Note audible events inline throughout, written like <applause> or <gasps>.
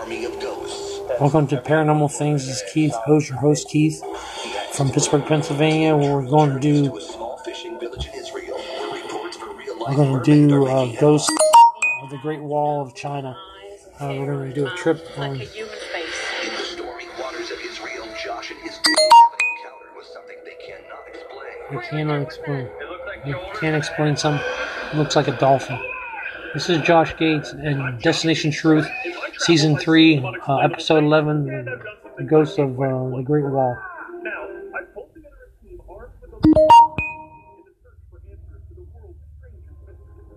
army of ghosts. Welcome to Paranormal Things. This is Keith, host your host Keith from Pittsburgh, Pennsylvania. Where we're going to To do a small fishing village in Israel, where reports for real we're going to do are uh, making Ghosts of the Great Wall of China. Uh, we're going to do a trip. like a human face. In the stormy waters of Israel, Josh and his team have an encounter with something they cannot explain. we cannot explain. We can't explain some. Looks like a dolphin. This is Josh Gates and Destination Truth, Season Three, uh, Episode Eleven, The Ghosts of uh, the Great Wall. Now, I've pulled together a team armed with a in the search for answers to the world's strangest mysteries.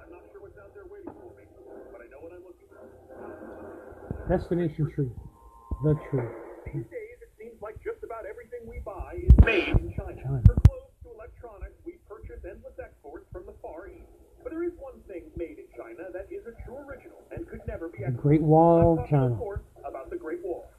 I'm not sure what's out there waiting for me, but I know what I'm looking for. Destination Truth, the truth. These days, it seems like just about everything we buy is made in China. China. From clothes to electronics, we purchase endless exports from the Far East. But there is one thing made in China that is a true original and could never be The. Great Wall of China. about the Great Wall.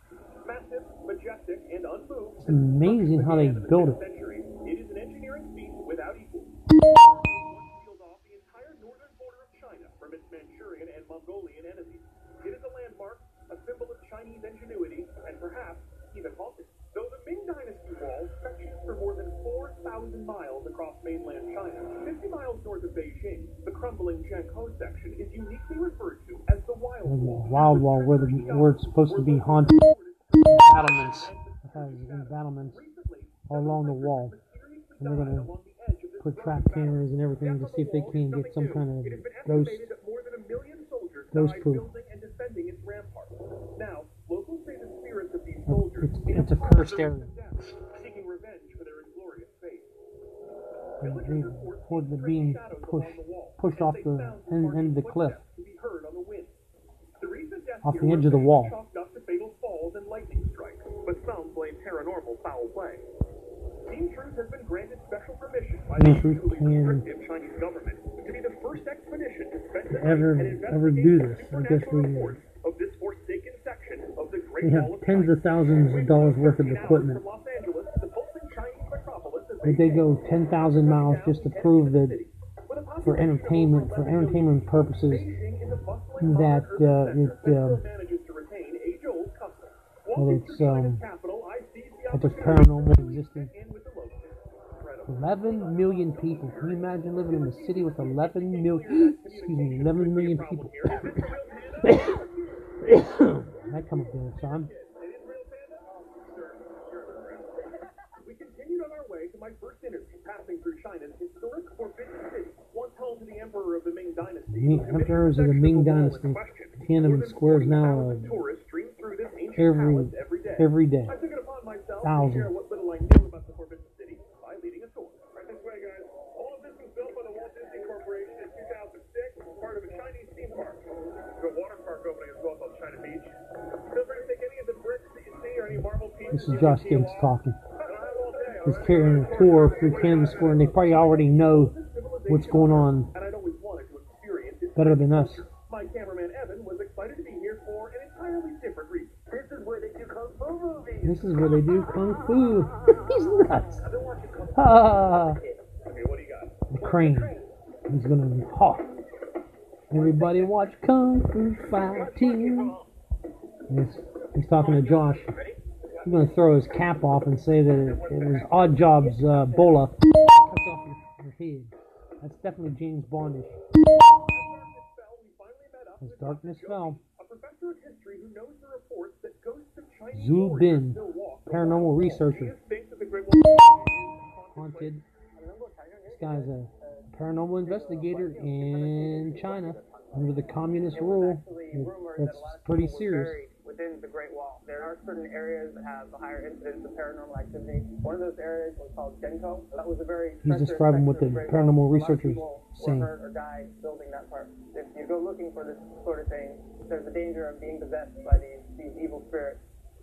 Massive, majestic, and unmoved. It's amazing how they Began in the built it. century, It is an engineering feat without equal. Sealed off the entire northern border of China from its Manchurian and Mongolian enemies. It is a landmark, a symbol of Chinese ingenuity, and perhaps even haunted. Though the Ming Dynasty Wall stretches for more than 4,000 miles across mainland China, 50 miles north of Beijing, the crumbling Zhenghe section is uniquely referred to as the Wild Wall. Wild Wall, where the where it's supposed to be haunted. Battlements. Battlements all along the wall. And they're gonna put trap cameras and everything to see if they can get some kind of It has been ghost. estimated that more than a million soldiers ghost proof. building and defending its. Now, locals say the spirits of these soldiers It's, it's a cursed area. river of death, seeking revenge for their inglorious fate. They Villagers they report reported it being pushed the pushed off the end, end of the cliff. footsteps to be heard on the wind. The recent deaths Off the edge of the wall. chalked fatal falls and lightning strikes, but some blame paranormal foul play. Team Truth has been granted special permission by the Team Truth usually can restrictive Chinese government to be the first expedition to spend the ever- ever do this. I guess we- of this forsaken section of the Great They have tens of thousands of dollars worth of 13 hours equipment. They go 10,000 miles just to prove that for entertainment for entertainment purposes that uh, it uh, that it's um, that there's paranormal existing. 11 million people. Can you imagine living in a city with 11 million? Excuse me, 11 million people. <coughs> <coughs> that come up there, son. We continued on our way to my first interview, passing through China's historic Forbidden City, once home to the Emperor of the Ming Dynasty. The emperors of the Ming Dynasty. Tiananmen Square is now Tourists stream through this ancient every every day. every day. I took it upon myself Thousand. to share what little I knew about the Forbidden City by leading a tour. Right this way, guys. All of this was built by the Walt Disney Corporation in 2006, part of a Chinese theme park. The water park opening as well called China Beach. Feel free to take any of the bricks that you see or any marble pieces. This is Josh Gates talking. And I have all day, all He's carrying a tour through Tiananmen Square, and they probably already know what's going on And I'd always wanted to better than us. My cameraman Evan was excited to be here for an entirely different reason. This is where they do kung fu movies. This is where they do kung fu. <laughs> He's nuts. I've been watching kung fu. Ah, Okay, what do you got? the crane. He's gonna be hot. Everybody watch Kung Fu Fighting. He's, he's talking to Josh. He's gonna throw his cap off and say that it, it was Oddjob's uh, bola. Cuts off your, your head. That's definitely James Bondish. Ghosts of Chinese Zhu Bin, still walk the paranormal researcher. He thinks that the Great Wall of China is Haunted. This guy's a paranormal investigator in China under the communist rule. That's pretty serious. Buried within the Great Wall. There are certain areas that have a higher incidence of paranormal activity. One of those areas was called Jiankou. That was a very He's describing what section the paranormal Wall. A lot of researchers people saying. Were hurt or died building that part. If you go looking for this sort of thing, there's a danger of being possessed by these, these evil spirits.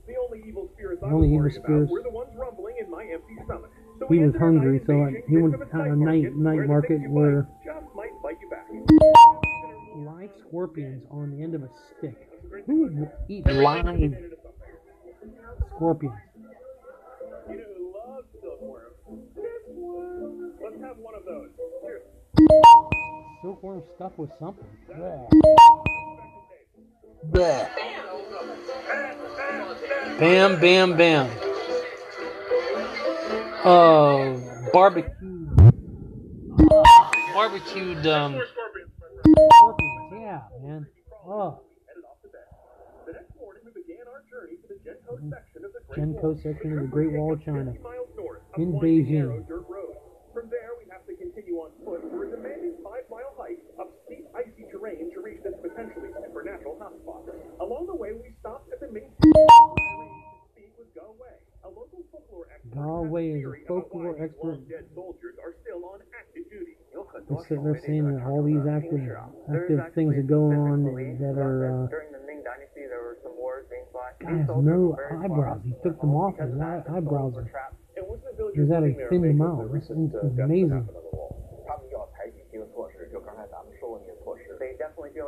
The only evil spirits I The only was evil worried about spirits. were the ones rumbling in my empty stomach. So He we was entered our hungry, night in so Beijing, he went to a a night night- market where the market things you where- buy just might bite you back. Live scorpions on the end of a stick. Who would eat live scorpions? You know who loves silkworms? Silkworms. Let's have one of those. Cheers. Silkworm stuffed with something. Yeah. Bam, bam, bam. Oh, barbecue. Barbecued um, scorpions. Yeah, man. Oh, Headed off to bed. The next morning, we began our journey to the Jiankou section of the Great Wall. section of the Great Wall of China. In Beijing. narrow dirt road. From there, we have to continue on foot for a demanding five-mile hike up steep, icy terrain to reach this potentially supernatural hotspot. Along the way, we stopped at the main street to speak with Go Wei, a local folklore expert. Go who is a folklore expert. long-dead soldiers are still on active duty. they're saying that all these active, active things are going on that are, uh, during the Ming Dynasty, there were some wars being fought guy has no eyebrows. He took them off, and his eyebrows are he's got a thin them out. It's, amazing.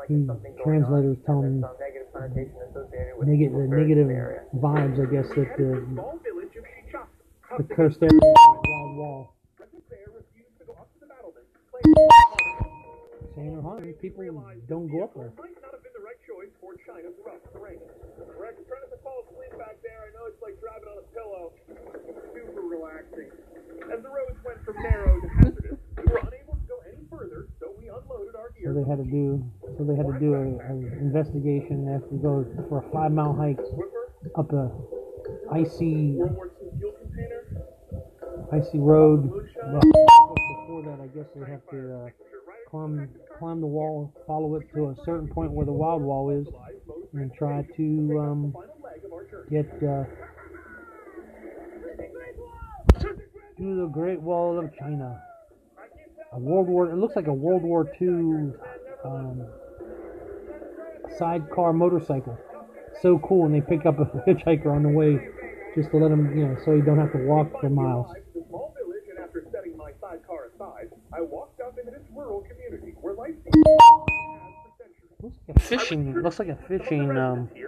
The translator is telling negative negative, the negative vibes, I guess, that the, the cursed area, wild wall. Residents there refused to go up to the battlement, claiming Saying, huh, people don't go up there. might not have been the right choice for terrain. Rex, trying to fall asleep back there. I know it's like driving on a pillow. Super relaxing. As the roads went from narrow to hazardous, we were unable to go any further, so we unloaded our So they had to do, so they had to do a, an investigation. They have to go for a five mile hike up a icy, World War II fuel container, icy road. Well, before that, I guess they have to uh, climb, climb the wall, follow it to a certain point where the wild wall is, and try to um, get uh, to the Great Wall of China. A World War. It looks like a World War II um, sidecar motorcycle. So cool, and they pick up a <laughs> hitchhiker on the way, just to let him, you know, so he don't have to walk for miles. I walked rural community where life Looks like a fishing. Looks like a fishing. Um. If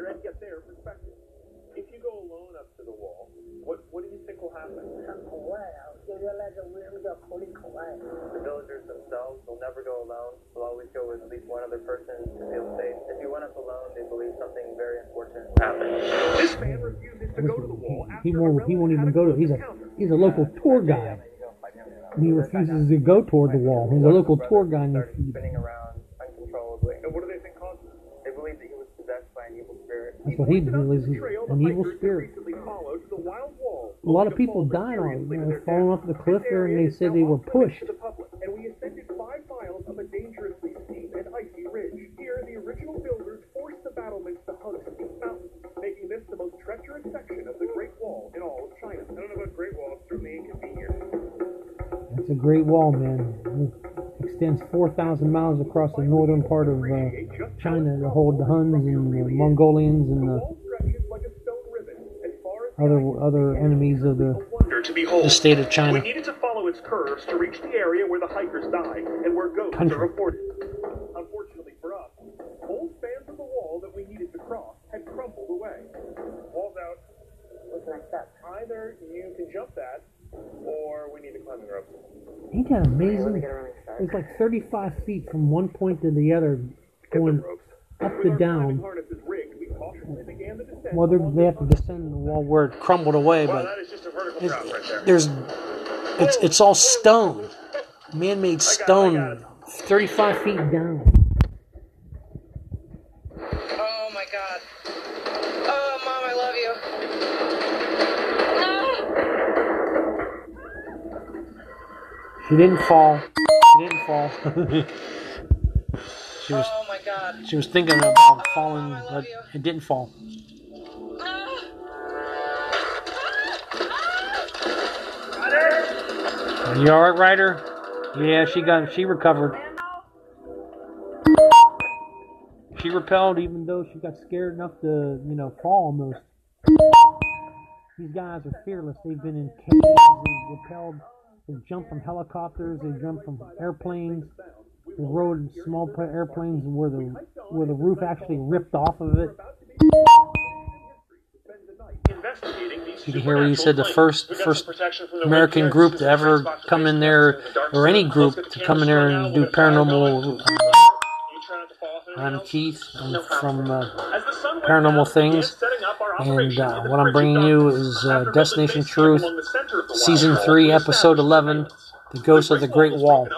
you go alone up to the wall, what what do you think will happen? The villagers themselves will never go alone. They'll always go with at least one other person to feel safe. If you went up alone, they believe something very unfortunate happened. This man refuses to go to the wall. he won't. He won't even go to. He's a he's a local tour guide. He refuses to go toward the wall. He's a local tour guide. And Started spinning around uncontrollably. And what do they think caused it? They believe that he was possessed by an evil spirit. that's what he believes—he's an evil spirit. recently followed to the wild wall, A lot of people died on it. mysteriously You know, falling off the cliff there, and they said they were pushed. to the public, and we ascended five miles of a dangerously steep and icy ridge. Here, the original builders forced the battlements to hug steep mountains, making this the most treacherous section of the Great Wall in all of China. I don't know about Great Wall, it's certainly inconvenient. It's a great wall, man. It extends 4,000 miles across the northern part of uh, China to hold the Huns and the Mongolians and The the wall stretches like a stone ribbon as far as the other other enemies of the, A wonder to behold. the state of China. We needed to follow its curves to reach the area where the hikers died and where ghosts Country. are reported. Unfortunately for us, whole spans of the wall that we needed to cross had crumbled away. Wall's out. What can I step? Either you can jump that, or we need to climb the rope. Ain't that amazing? It's like 35 feet from one point to the other, going up to down. harnesses rigged, we cautiously began the descent. Well, they the have to descend the wall where it crumbled away, but that is just a vertical it's, drop right there. there's it's it's all stone, man-made stone, 35 feet down. She didn't fall. She didn't fall. <laughs> she was Oh my god. she was thinking about falling, oh, but it didn't fall. You all right, Ryder? Yeah, she got she recovered. She repelled even though she got scared enough to, you know, fall almost. These guys are fearless. They've been in caves, they've repelled, they've jumped from helicopters, they've jumped from airplanes, they rode small airplanes where the where the roof actually ripped off of it. You can hear where you said the first claims. We got first some protection from the American group to ever come in there, masks, the dark or any group to come in there and do We'll get fire paranormal. going. You try not to fall off it, I'm? Keith. I'm from uh, paranormal things. And uh, what I'm bringing you is uh, Destination Truth, Season 3, Episode 11, The Ghost of the Great Wall.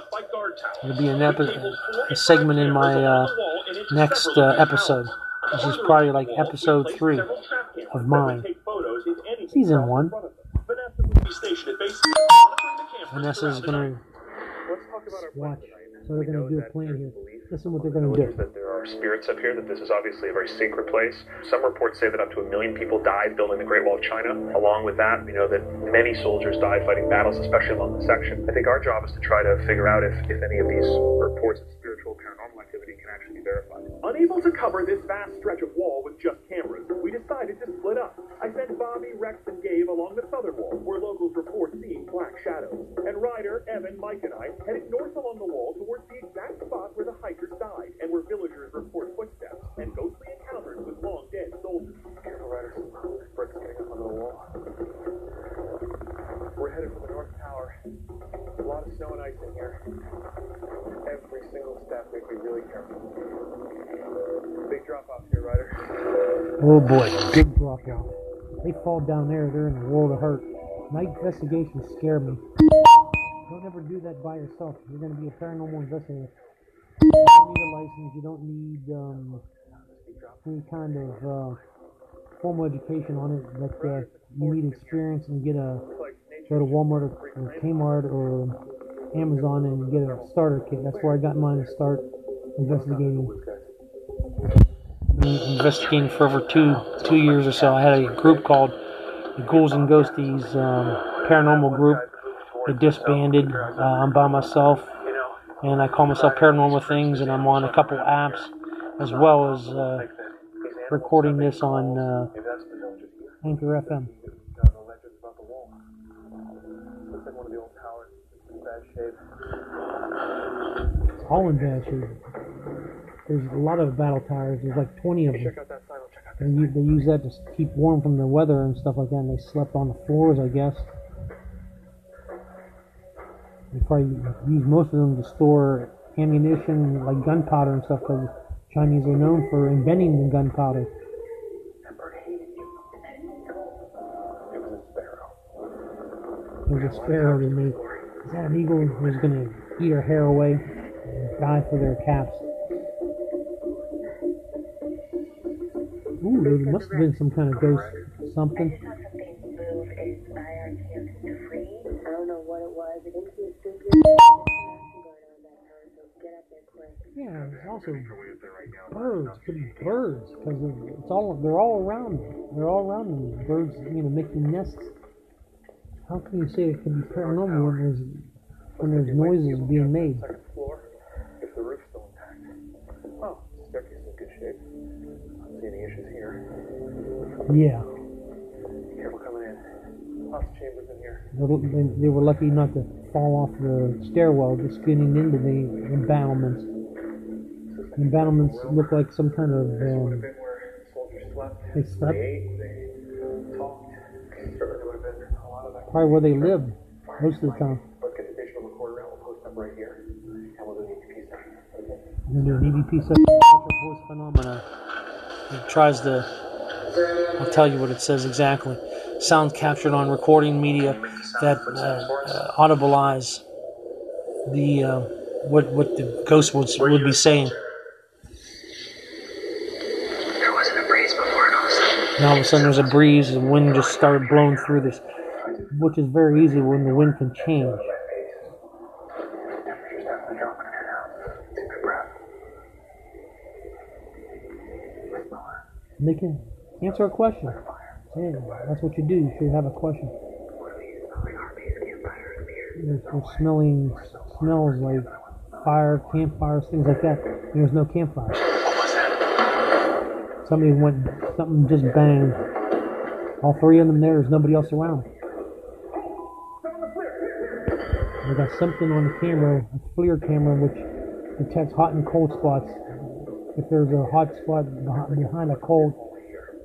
It'll be an epi- a segment in my uh, next uh, episode. This is probably like episode 3 of mine. Season 1. Vanessa is gonna watch. So they're gonna do a plan here. Listen what they're gonna do. That there are spirits up here, that this is obviously a very sacred place. Some reports say that up to a million people died building the Great Wall of China. Along with that, we know that many soldiers died fighting battles, especially along the section. I think our job is to try to figure out if, if any of these reports of spiritual paranormal activity can actually be verified. Unable to cover this vast stretch of wall with just cameras, we decided to split up. I sent Bobby, Rex, and Gabe along the southern wall, where locals report black shadows. And Ryder, Evan, Mike, and I headed north along the wall towards the exact spot where the hikers died, and where villagers report footsteps and ghostly encounters with long dead soldiers. Careful, Ryder. Bricks getting up onto the wall. We're headed for the North Tower. A lot of snow and ice in here. Every single step, we have to be really careful. Big drop off here, Ryder. Oh boy, big drop off. They fall down there, they're in a world of hurt. Night investigations scare me. Don't ever do that by yourself. You're going to be a paranormal investigator. You don't need a license. You don't need um, any kind of uh, formal education on it. But uh, you need experience and get a go to Walmart or, or Kmart or Amazon and get a starter kit. That's where I got mine to start investigating investigating for over two two years or so. I had a group called the Ghouls and Ghosties um, Paranormal Group. It disbanded. Uh, I'm by myself, and I call myself Paranormal Things, and I'm on a couple apps as well as uh, recording this on uh. Anchor FM. All in bad shape. There's a lot of battle tires. There's like 20 of them. They use, that to keep warm from the weather and stuff like that. And they slept on the floors, I guess. They probably use most of them to store ammunition, like gunpowder and stuff, because Chinese are known for inventing the gunpowder. There's a sparrow they made. Is that an eagle who's gonna eat her hair away and die for their caps? Ooh, there must have been some kind of ghost something. Something move inside our camp to free. I don't know what it was. I didn't see it super. There's some action going on that tower, so get up there quick. Yeah, there's also birds. Could be birds because it's all they're all around. They're all around them. Birds, you know, making nests. How can you say it could be paranormal when there's when there's noises being made? Yeah, Careful coming in. Lots of chambers in here. they, they- were lucky not to fall off the stairwell, just getting into the embattlements. The embattlements look like some kind of This would have um, been where soldiers slept. they slept, They ate. They talked. Certainly would have been a lot of that. probably where they lived most of the time. Let's get the digital recorder out. We'll post up right here. And we'll do the EVP session. Okay? I'm do an EVP session. Voice phenomena. It tries to. I'll tell you what it says exactly. Sound captured on recording media that uh, uh, audibilize the uh, what what the ghost would would be saying. There wasn't a breeze before, and all of a sudden, And all of a sudden, there's a breeze, and wind just started blowing through this, which is very easy when the wind can change. Definitely answer a question. Yeah, that's what you do. You should have a question. Smelling smells like fire, campfires, things like that. There's no campfire. Somebody went, something just banged. All three of them there. There's nobody else around. They got something on the camera, a FLIR camera, which detects hot and cold spots. If there's a hot spot behind a cold,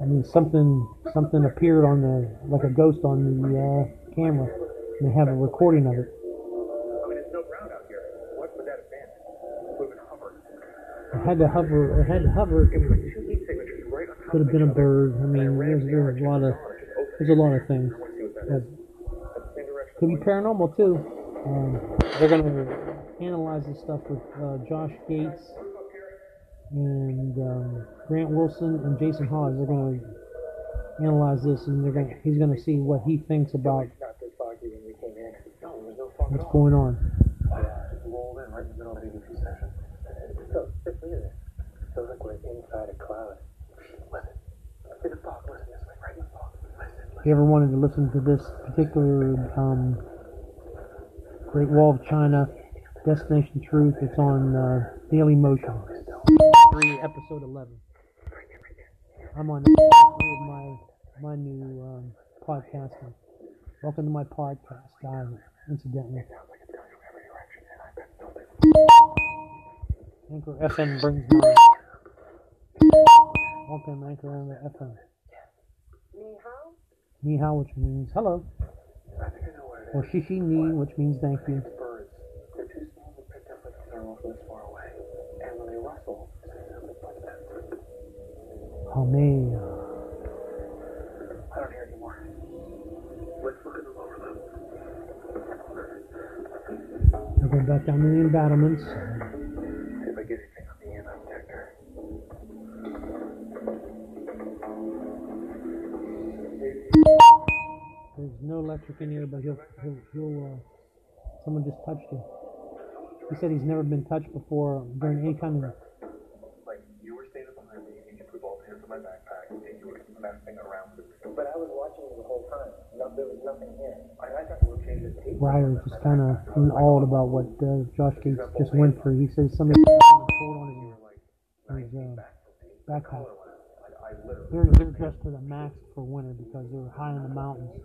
I mean something something appeared on the like a ghost on the uh, camera. And they have a recording of it. I mean, there's no ground out here. What would that have been? Would have been hover. It had to hover. It had to hover. It was like two heat signatures right on top Could have been a bird. I mean, there's, there's a lot of there's a lot of things. That could be paranormal too. Um, they're gonna analyze this stuff with uh, Josh Gates and um, Grant Wilson and Jason Hawes. They're gonna analyze this, and they're gonna he's gonna see what he thinks about what's going on. If you ever wanted to listen to this particular um, Great Wall of China, Destination Truth, it's on uh, Dailymotion. 3, episode 11. I'm on episode 3 of my, my new um, podcasting. Welcome to my podcast, guys, incidentally. Anchor FM brings my. Welcome, Anchor FM. Ni hao, which means hello. I think I know what it is. Or shishi ni, which means thank you. Birds. They're too small to pick up like a thermal from this far away. And when they rustle, Hame. I don't hear anymore. Let's look at the lower level. I'll go back down to the embattlements. See if I get anything on the EMF. There's no electric in here, but he'll, he'll, he'll uh, someone just touched him. He said he's never been touched before during any kind of, Like, you were standing behind me and you put both hands in my backpack and you were messing around with it. But I was watching you the whole time. No, there was nothing here. I, I thought you were changing the tape. Ryder just kind of awed about what uh, Josh Gates just went through. He said somebody put on his, his uh, backpack. They're, they're dressed to the max for winter because they're high in the mountains.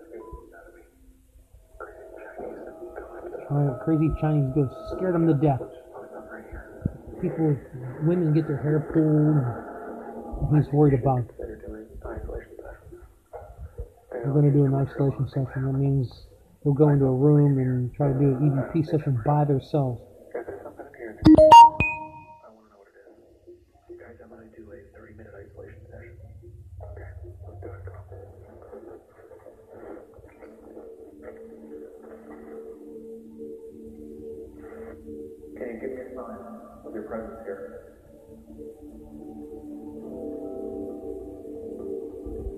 <laughs> Uh, crazy Chinese ghost scared them to death. People, women get their hair pulled. He's worried about. We're going to do an isolation session. That means they'll go into a room and try to do an EVP session by themselves. Presence here?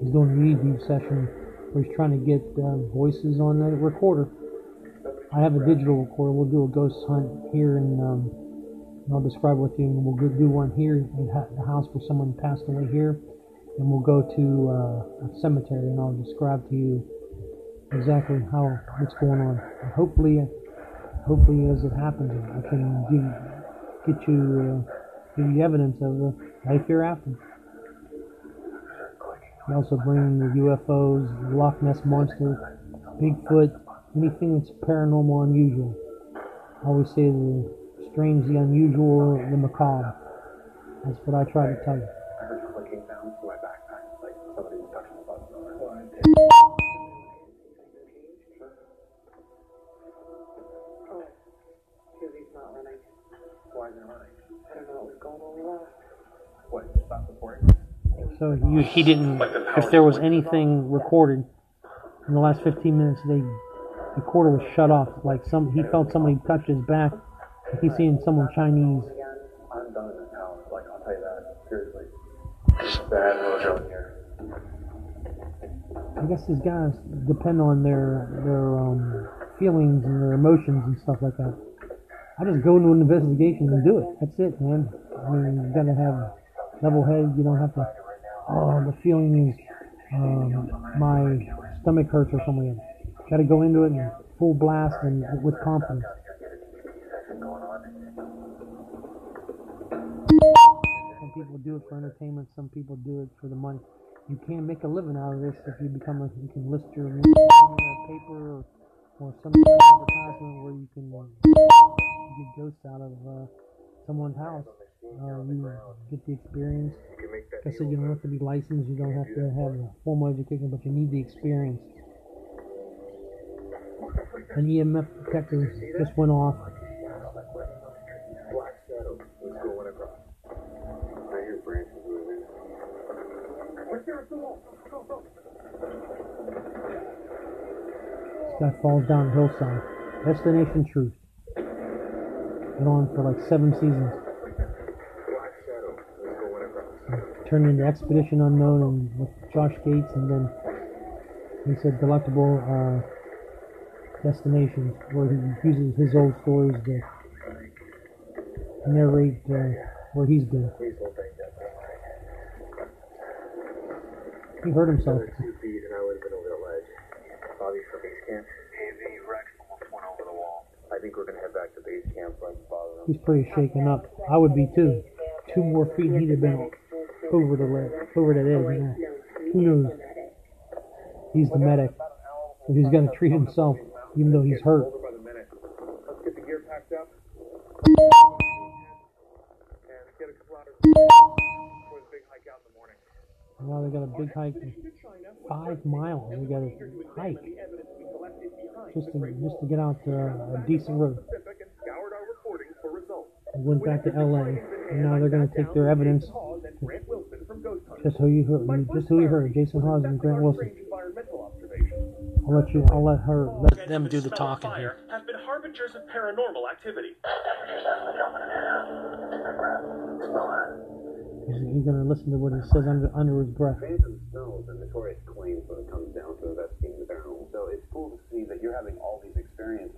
He's doing an EVP session where he's trying to get uh, voices on the recorder. I have a digital recorder. We'll do a ghost hunt here, and um, I'll describe with you. And we'll do one here at the house where someone passed away here, and we'll go to uh, a cemetery, and I'll describe to you exactly how what's going on. And hopefully, hopefully, as it happens, I can give, get you uh, give you evidence of the life hereafter. We also bring the UFOs, Loch Ness Monster, Bigfoot, anything that's paranormal, unusual. I always say the strange, the unusual, the macabre. That's what I try to tell you. So he, he didn't, if there was anything recorded in the last 15 minutes, they, the recorder was shut off. Like some, he felt somebody touch his back. Like he's seeing someone Chinese. I'm done in this. Like, I'll tell you that. Seriously. Bad mojo here. I guess these guys depend on their their um, feelings and their emotions and stuff like that. I just go into an investigation and do it. That's it, man. I mean, you gotta have level head. You don't have to. Oh, the feeling is um, my stomach hurts or something. Gotta go into it in full blast and with confidence. Some people do it for entertainment. Some people do it for the money. You can't make a living out of this if you become a. You can list your name in a paper or, or some kind of advertisement where you can uh, get ghosts out of uh, someone's house. Uh, you get the experience. Like I said, you don't have to be licensed. You don't have to have a formal education, but you need the experience. an EMF detector just went off. Black shadow was going across. I hear branches moving. Right there, it's the wall. Go, go. This guy falls down a hillside. Destination Truth. Been on for like seven seasons. Black shadow was going across. Turned into Expedition Unknown and with Josh Gates, and then he said Delectable uh, Destinations, where he uses his old stories to narrate uh, where he's been. Please don't think that's all right. He hurt himself. Two feet and I would have been over the ledge. Bobby's for base camp. AV Rex almost went over the wall. I think we're gonna head back to base camp so I can bother them. He's pretty shaken up. I would be too. Two more feet, he'd have been over the ledge, over that edge. You. Who knows? He's the medic, so he's gonna treat himself, even though he's hurt. A. Now they got a big hike, five miles. They got to hike just to just to get out uh, a decent road. Pacific and scoured our recordings for results. They went back to L.A. and now they're going to take their evidence. Hawes and Grant Wilson from Ghost Hunters. Just who you heard, just who you heard, Jason Hawes and Grant Wilson. Environmental observations. I'll let you, I'll let her, let them do the talking here. have been harbingers of paranormal activity. He's, he's going to listen to what he says under under his breath. Phantom smells are notorious claims when it comes down to investigating the paranormal. So it's cool to see that you're having all these experiences at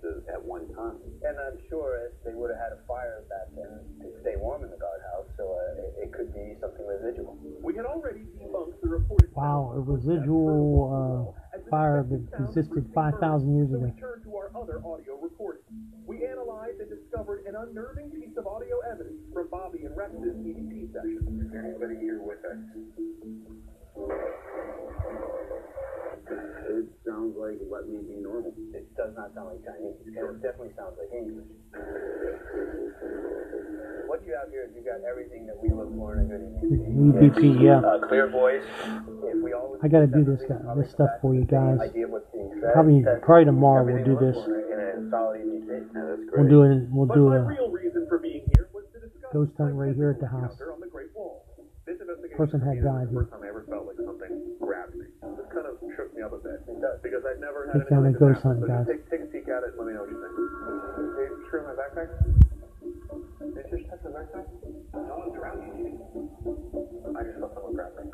one time. And I'm sure if they would have had a fire back then to stay warm in the guardhouse, so uh, it, it could be something residual. We had already debunked the reported Wow, a residual uh, fire that existed 5,000 years So ago. we to our other audio recordings. We analyzed and discovered an unnerving piece of audio evidence from Bobby and Rex's EVP session. Is there anybody here with us? It sounds like let me be normal. It does not sound like Chinese, and it definitely sounds like English. What you have here is you got everything that we look for in a good EVP. EVP, yeah. Uh, clear voice. If we always I got to do this guy, this stuff for you guys. idea of what's being said, Probably probably tomorrow we'll do this. look for in a solid EVP. Yeah, that's great. We'll do it. We'll But do my a real reason for being here was to discuss ghost hunt right here at the house. the Great Wall. This Person had is died the here. Me up a bit because I'd never had down anything that ghost happen. So guys. just take, take a peek at it and let me know what you think. Did you screw my backpack? Did you just touch my backpack? No one's around you. I just felt someone grab me.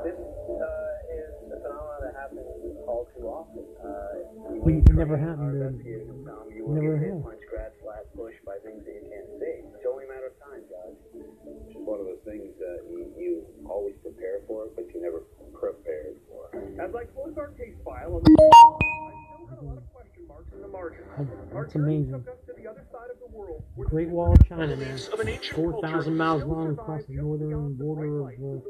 This uh, is a phenomenon that happens all too often. Uh, Well, it never happened. Our to- investigators you will never get hit, has. punch, scratch, slap, push by things that you can't see. It's only a matter of time, Josh. It's just one of those things that you, you always prepare for, but you never prepared for. As I closed our case file on the I still had a lot of question marks in the margin. That's amazing. took us to the other side of the world, where Great Wall of China, man. beliefs of an ancient 4,000 culture miles long across the northern the border of, uh,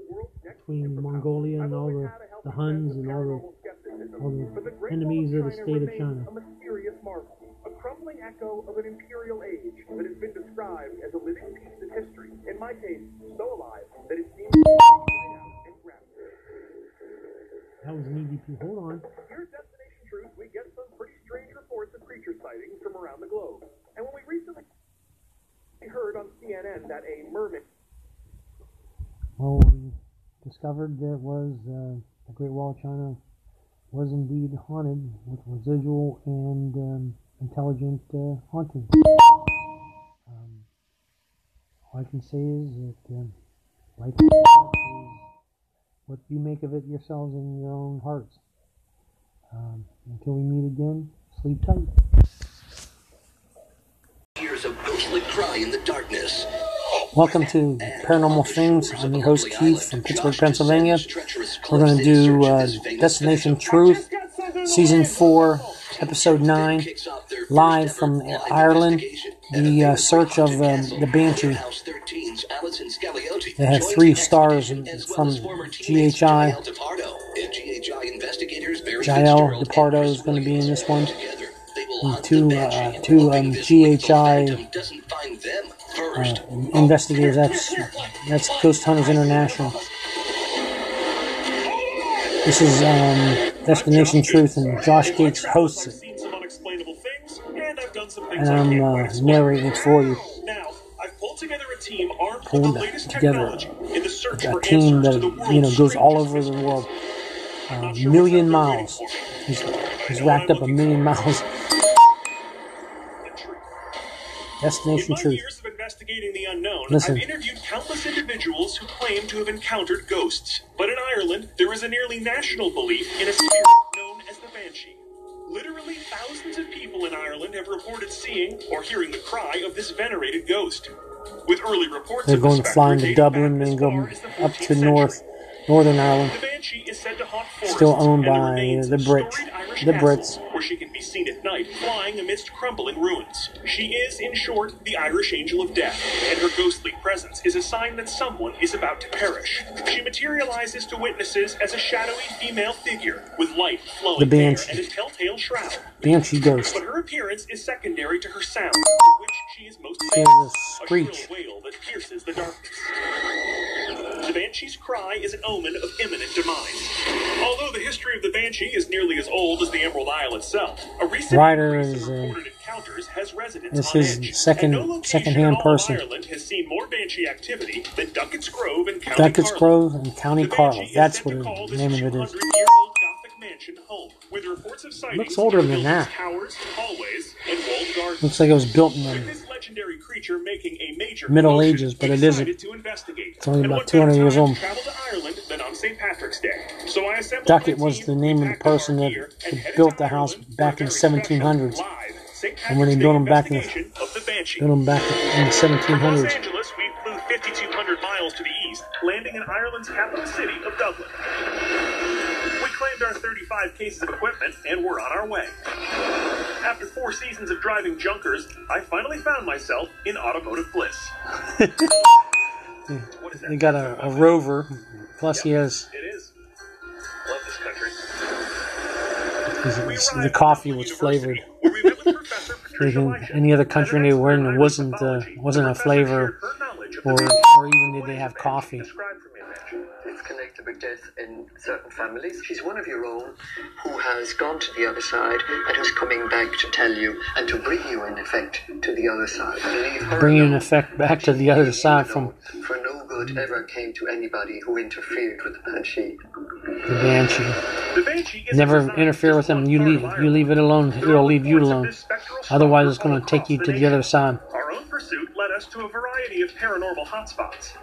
between. Mongolia and all the, had a healthy the Huns and all the all the but the Great enemies of the state of China. A mysterious marvel, a crumbling echo of an imperial age that has been described as a living piece of history. In my case, so alive that was an EVP. Hold on. Here at Destination Truth, we get some pretty strange reports of creature sightings from around the globe. And when we recently heard on CNN that a mermaid Well, we discovered that was uh, the Great Wall of China was indeed haunted with residual and um, intelligent uh, haunting. Um, all I can say is that um, life is what you make of it yourselves in your own hearts. Um, until we meet again, sleep tight. Years of ghostly cry in the darkness. Welcome to Paranormal Things. I'm your host Keith from Pittsburgh, Pennsylvania. We're going to do uh, Destination Truth, Season 4, Episode 9, live from Ireland. The uh, search of um, the Banshee. They have three stars from GHI. Jael DePardo is going to be in this one. And two, uh, two um, GHI uh, investigators. That's that's Ghost Hunters International. This is um, Destination Truth, and Josh Gates hosts it. seen some unexplainable some things and I'm uh, narrating it for you. Team armed with the latest together technology in the search A for team answers that to the you know goes all over the world, a sure million what's out there miles. waiting for me. He's, he's racked up a million miles. Destination In my Truth. years of investigating the unknown, Listen. I've interviewed countless individuals who claim to have encountered ghosts. But in Ireland, there is a nearly national belief in a spirit known as the Banshee. Literally thousands of people in Ireland have reported seeing or hearing the cry of this venerated ghost. With early reports They're going to dating Dublin back as and go far as the up 14th to north. Northern Ireland. The is said to haunt Still owned by the Brits. The Brits. where she can be seen at night flying amidst crumbling ruins. She is, in short, the Irish angel of death, and her ghostly presence is a sign that someone is about to perish. She materializes to witnesses as a shadowy female figure with light flowing The Banshee. and a telltale shroud. Banshee Ghost. But her appearance is secondary to her sound, for which she is most famous. a A screech. shrill wail that pierces the darkness. The Banshee's cry is an omen of imminent demise. Although the history of the Banshee is nearly as old as the Emerald Isle itself, a recent increase is, uh, encounters has residents this on is edge. second- no location second-hand in all of person. Ireland has seen more Banshee activity than Duckett's Grove and County Duckett's. Grove and County The Carlow. Banshee is That's what the name of it is. 200-year-old Gothic mansion home, with reports of sightings Looks older than that. Towers, hallways, and walled gardens. Looks like it was built in the legendary creature making a major Middle Ages, but it isn't. To investigate. It's only about 200 years old. to Travel to Ireland than on St. Patrick's Day. So I assembled Duckett was the name of the packed up our person that gear, had and headed built the house Ireland back in the 1700s. And when they built Day 'em back in the- of the Banshee. built them back in the From Los 1700s. Angeles, we flew 5,200 miles to the east, landing in Ireland's capital city of Dublin. We claimed our 35 cases of equipment and we're on our way. After four seasons of driving junkers, I finally found myself in automotive bliss. <laughs> what is that? They got a, a rover. Plus, he has It is. Love this country. The coffee was flavored. where we with Professor <laughs> Patricia Thinking Lysaght, any other country they were in, it wasn't uh, wasn't a flavor, shared her knowledge of the or or even did they have coffee. Describe for me, Banshee. It's connected with death in certain families. She's one of your own who has gone to the other side and who's coming back to tell you and to bring you, in effect, to the other side. Leave her Bringing alone. effect back to the other side from For no good ever came to anybody who interfered with the Banshee. the Banshee. The Banshee Never interfere with them. You leave you leave it alone. It'll leave you alone. Otherwise, it's going to take you to the other side. Us to a variety of paranormal hotspots.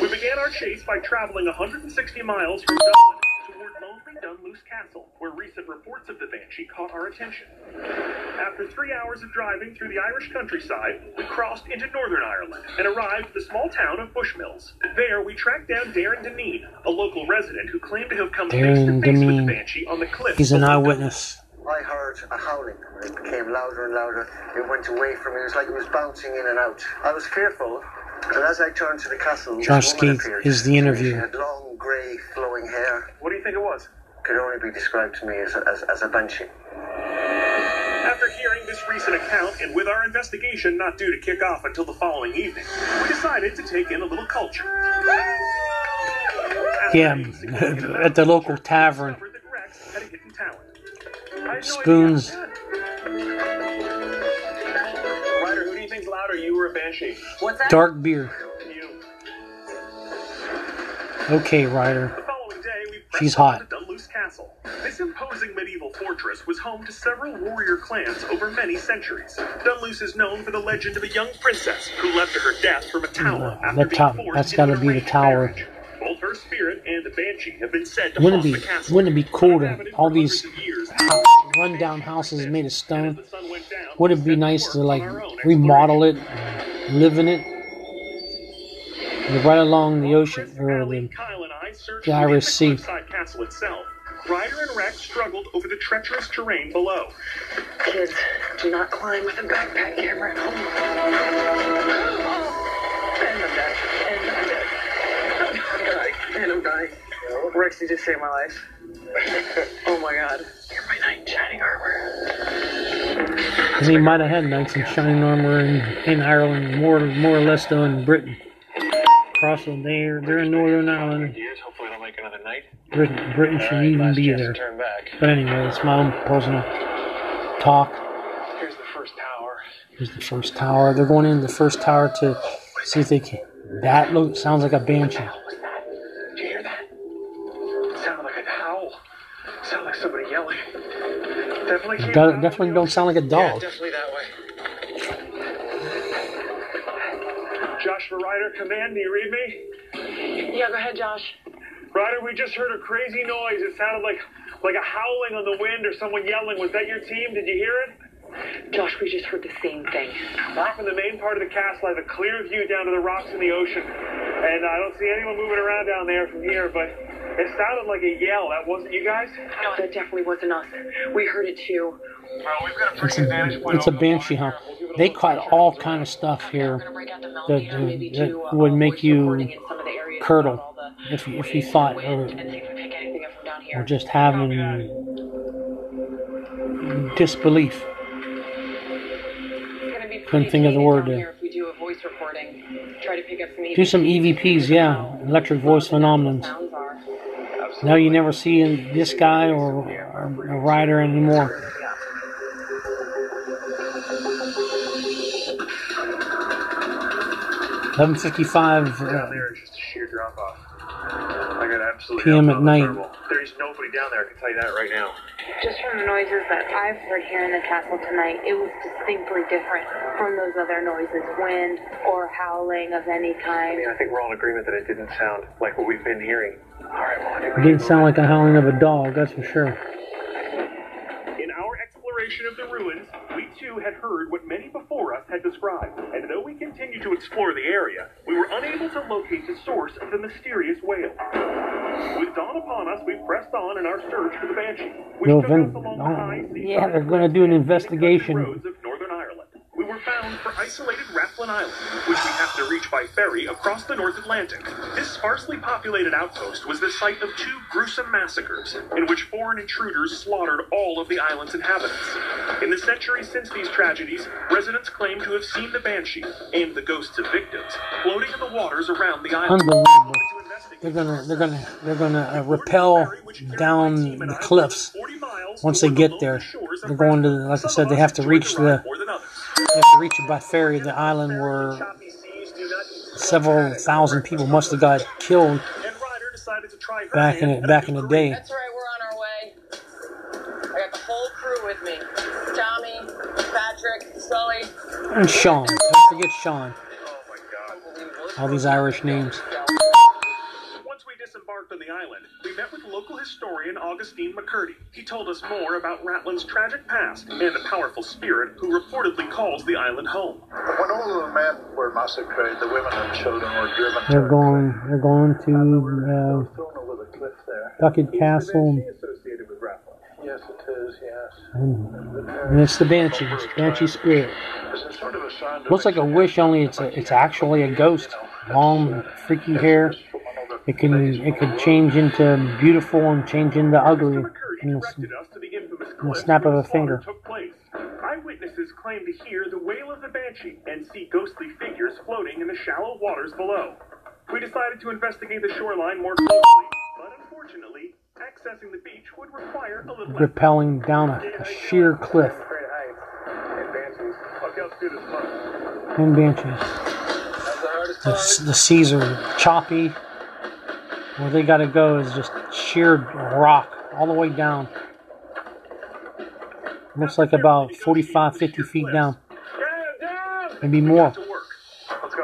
We began our chase by traveling 160 miles from Dublin toward lonely Dunluce Castle, where recent reports of the Banshee caught our attention. After three hours of driving through the Irish countryside, we crossed into Northern Ireland and arrived at the small town of Bushmills. There, we tracked down Darren Deneen, a local resident who claimed to have come face to face with the Banshee on the cliff. He's an eyewitness. I heard a howling. It became louder and louder. It went away from me. It was like it was bouncing in and out. I was fearful. And as I turned to the castle, Josh woman Keith appeared. is the interviewer. She had long, grey, flowing hair. What do you think it was? Could only be described to me as a, as, as a banshee. After hearing this recent account, and with our investigation not due to kick off until the following evening, we decided to take in a little culture. Yeah, being significant amount at the local tavern. Spoons. idea. Ryder, who do you think's louder, you or a banshee? What's that? Dark beer. You. Okay, Ryder. The following day, we She's hot. to Dunluce Castle. This imposing medieval fortress was home to several warrior clans over many centuries. Dunluce is known for the legend of a young princess who left to her death from a mm, tower No, after that being top- forced that's into gotta be the arranged tower. marriage. Both her spirit and the banshee have been said to Wouldn't haunt it the be castle. wouldn't it be cool to all these hundreds of rundown houses made of stone? as the sun went down, Would it be nice to like remodel it, live in it, right along the ocean Chris, or the Kyle, and I searched the Irish Sea. castle itself. Ryder and Rex struggled over the treacherous terrain below. Kids, do not climb with a backpack camera at home. <gasps> Rex, you just saved my life. <laughs> Oh my god. You're my knight in shining armor. And he might have had knights in shining armor in, in Ireland, more more or less though in Britain. Crossland, they're they're in Northern Ireland. Years, hopefully they'll make another night. Britain, Britain should even be there. turn back. But anyway, it's my own personal talk. Here's the first tower. Here's the first tower. They're going in the first tower to see if they can. That look sounds like a banshee. Definitely came Do- definitely don't sound like a dog. Yeah, Definitely that way. Joshua Ryder, command, do you read me? Yeah, go ahead, Josh. Ryder, we just heard a crazy noise. It sounded like like a howling on the wind or someone yelling. Was that your team? Did you hear it? Josh, we just heard the same thing. Off in the main part of the castle, I have a clear view down to the rocks in the ocean. And I don't see anyone moving around down there from here, but it sounded like a yell. That wasn't you guys? No, that definitely wasn't us. We heard it too. Well, we've got a It's pretty a, point. it's a banshee, water huh? We'll give it a They caught all kind of stuff here We're gonna break out the that, melometer maybe that uh, would uh, make you in some of the areas curdle about all the if you, if you thought or, and see if we pick anything up from down here. or just having disbelief. It's gonna couldn't think of the word there. here if we do a voice recording. Try to pick up some Do some EVPs, yeah, electric voice phenomenons. sounds. Now you never see this guy or, or a rider anymore. Eleven fifty-five. Down Uh, there, just a sheer drop off. I got absolutely PM at night. There's nobody down there. I can tell you that right now. Just from the noises that I've heard here in the castle tonight, it was distinctly different from those other noises, wind or howling of any I kind. mean, I think we're all in agreement that it didn't sound like what we've been hearing. All right, well, I think it didn't sound like a howling of a dog, that's for sure. Exploration of the ruins, we too had heard what many before us had described, and though we continued to explore the area, we were unable to locate the source of the mysterious wail. With dawn upon us, we pressed on in our search for the banshee. which They'll took vin- us along the oh, high yeah, they're gonna do an investigation. roads of Northern Ireland. We were bound for isolated Rathlin Island, which we have to reach by ferry across the North Atlantic. This sparsely populated outpost was the site of two gruesome massacres, in which foreign intruders slaughtered all of the island's inhabitants. In the centuries since these tragedies, residents claim to have seen the banshee and the ghosts of victims floating in the waters around the island. Unbelievable. They're gonna, they're gonna, they're gonna uh, rappel down the cliffs. Once they get there, they're going to, like I said, they have to reach the, they have to reach it by ferry. The island where several thousand people must have got killed back in it, back in the day. That's right, we're on our way. I got the whole crew with me. Tommy, Patrick, Sully. And Sean, don't forget Sean. All these Irish names. Once we disembarked on the island, we met with local historian Augustine McCurdy. He told us more about Rathlin's tragic past and the powerful spirit who reportedly calls the island home. When all of the men were massacred, the women and children were driven They're to going, they're going to thrown over the cliff there. uh, Duckett Castle, associated with Ratlin. Yes, it is, yes. and, and it's the Banshee, it's Banshee spirit. Sort of a Looks like a wish, only it's a, it's actually a ghost. Long, freaky hair. From another It can it could change into beautiful and change into ugly in the, directed the infamous the cliff snap of a finger. Eyewitnesses claim to hear the wail of the banshee and see ghostly figures floating in the shallow waters below. We decided to investigate the shoreline more closely, but unfortunately, accessing the beach would require a little effort. rappelling down a, a sheer cliff. And banshees. Okay, let's do this fun. And banshees. The, the seas are choppy. Where they got to go is just sheer rock all the way down. Looks like about 45, 50 feet down. Down, down! Maybe more. To work. Let's go.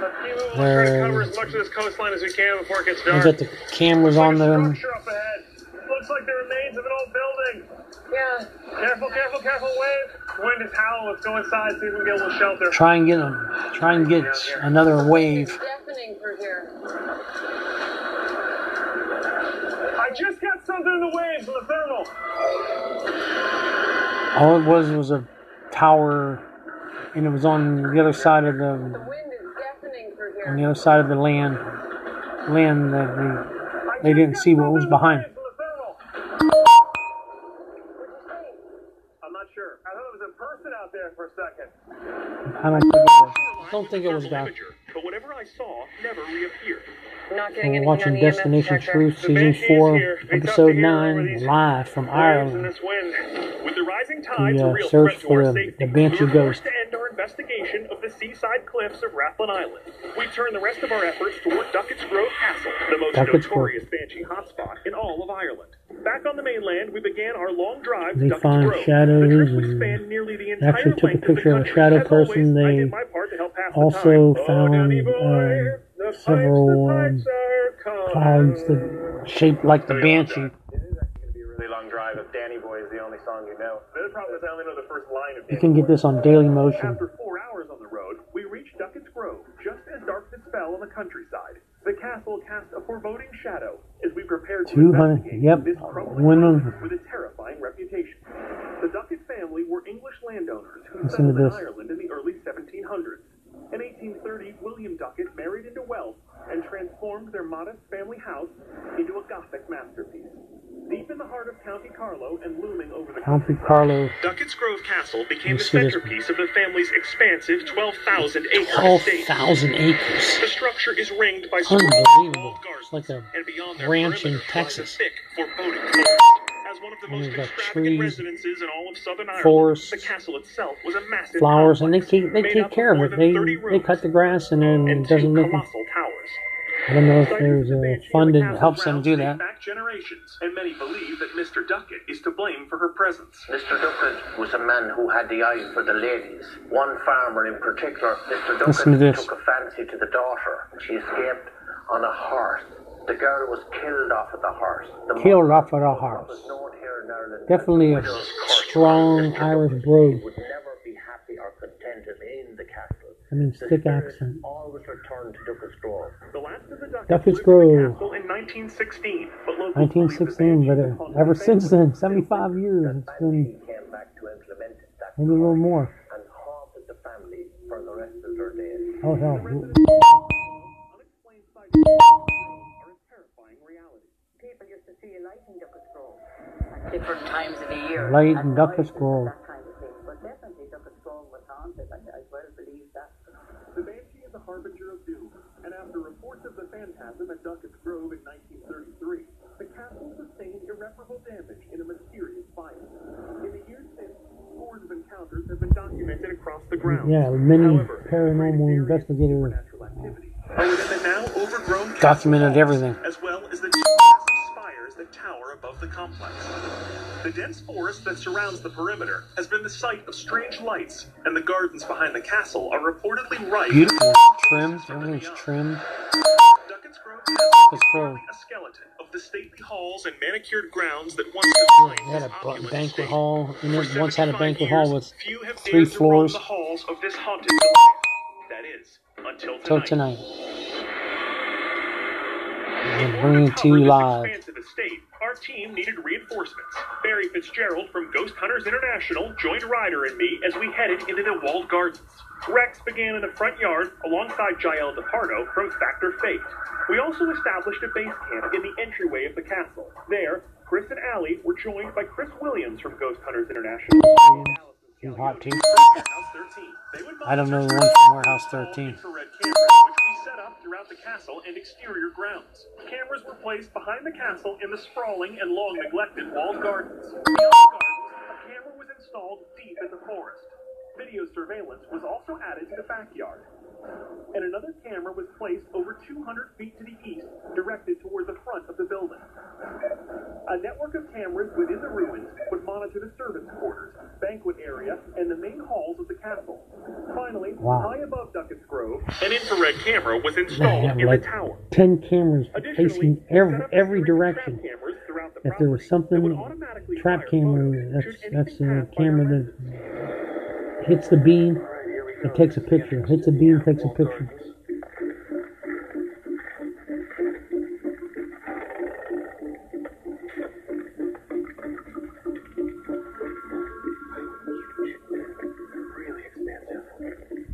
Let's keep moving. Try to There- cover as much of this coastline as we can before it gets They dark. got the cameras on them. Structure up ahead. Looks like the remains of an old building. Yeah. Careful, careful, careful, wave. Wind is howling. Let's go inside, see if we can get a little shelter. Try and get them. Try and get another wave. Deafening through here. I just got something in the waves from the thermal. All it was was a tower, and it was on the other side of the The wind is deafening through on the other side of the land. Land that they, they didn't see what was behind. I'm not sure. I thought it was a person out there for a second. I don't think it was. I don't think it was God. But whatever I saw never reappeared. We're watching the Destination. Truth, Season 4, here. It's up Episode to here over 9, live from Ireland. the rising tides, The, a uh, real search for the- the Banshee Ghost. to end our seaside cliffs of Rathlin Island. We turn the rest of our efforts toward Duckett's Grove Castle, the most Duckett's Grove. notorious banshee hotspot in all of Ireland. Back on the mainland, we began our long drive to They Duckett's find Grove. shadows the trip and nearly the entire actually took a of picture of a shadow always, person. I They did my part to help pass the also. Oh, found, boy, the pipes, several, um, pipes are coming. clouds that shaped like the banshee. It is going to be a really long drive if Danny Boy is the only song you know. The problem is I only know the first line of You can get this on Dailymotion. After four hours on the road, we reached Duckett's Grove just as darkness fell on the countryside. The castle cast a foreboding shadow as we prepared to 200 investigate yep, this crumbling with a terrifying reputation. The Duckett family were English landowners who Listen to settled in this. Ireland in the early 1700s. In 1830, William Duckett married into wealth and transformed their modest family house into a Gothic masterpiece. Deep in the heart of County Carlow and looming over the County Carlow, Duckett's Grove Castle became the centerpiece of the family's expansive 12,000 acre twelve estate. thousand acres. The structure is ringed by Unbelievable. It's like a and beyond their ranch in perimeter lies a Texas. thick, foreboding forest. As one of the most extravagant trees, residences in all of southern Ireland, forests, the castle itself was a massive Flowers, and they take they take care of it. They they cut the grass and then it doesn't make them. towers. I don't know if there's of a Banshee fund that helps them do that. Back generations, and many believe that Mr. Duckett is to blame for her presence. Mr. Duckett was a man who had the eye for the ladies. One farmer in particular, Mr. Listen to Duckett took a fancy to the daughter. She escaped on a horse. The girl was killed off of the horse. The Killed off of the horse. was known here in Ireland. Definitely a as widow's curse. strong Irish Duckett brogue. would never be happy or contented in the castle. I mean, The thick spirit accent. always returned to Duckett's Grove. The last of the Ducketts Duckett's lived in the Grove. castle in 1916, but locals 1916, but uh, ever since then, 75 years, it's been He came back to implement that maybe a little more. and haunted the family for the rest of their days. Oh hell, Unexplained sightings of Duckett's Grove are a terrifying reality. People used to see a light in Duckett's Grove at different times of the year. Light and in Duckett's noises, Grove. That kind of thing. But definitely Duckett's Grove was haunted. I, I well believe that. The Banshee is a harbinger of doom, and after reports of the phantasm at Duckett's Grove in 1933, the castle sustained irreparable damage in a mysterious fire. In the years since, scores of encounters have been documented across the grounds. yeah, many However, paranormal various investigators supernatural activity are within the now overgrown documented walls, everything. as well as the above the complex. The dense forest that surrounds the perimeter has been the site of strange lights, and the gardens behind the castle are reportedly rife. Beautiful, trimmed, everything's trimmed. Duckett's Grove is a skeleton of the stately halls and manicured grounds that once defined had a banquet hall it. Once had a banquet hall with three dared to roam floors. the halls of this haunted. That is, until till tonight. We're bringing to cover you this live. expansive estate, our team needed reinforcements. Barry Fitzgerald from Ghost Hunters International joined Ryder and me as we headed into the walled gardens. Rex began in the front yard alongside Jael DePardo from Factor Fate. We also established a base camp in the entryway of the castle. There, Chris and Allie were joined by Chris Williams from Ghost Hunters International. Hot too. Warehouse 13. They would I don't know the one from Warehouse 13. Set up throughout the castle and exterior grounds. Cameras were placed behind the castle in the sprawling and long neglected walled gardens. Beyond the gardens, a camera was installed deep in the forest. Video surveillance was also added to the backyard. And another camera was placed over 200 feet to the east, directed toward the front of the building. A network of cameras within the ruins would monitor the servants' quarters, banquet area, and the main halls of the castle. Finally, Wow. high above Duckett's Grove, an infrared camera was installed have in like the tower. ten cameras facing every every direction. trap cameras throughout the If there was property that would something automatically trap fire camera, that's should that's anything a pass by camera that hits the beam, it takes a picture. Hits a beam, takes a picture. Really expansive.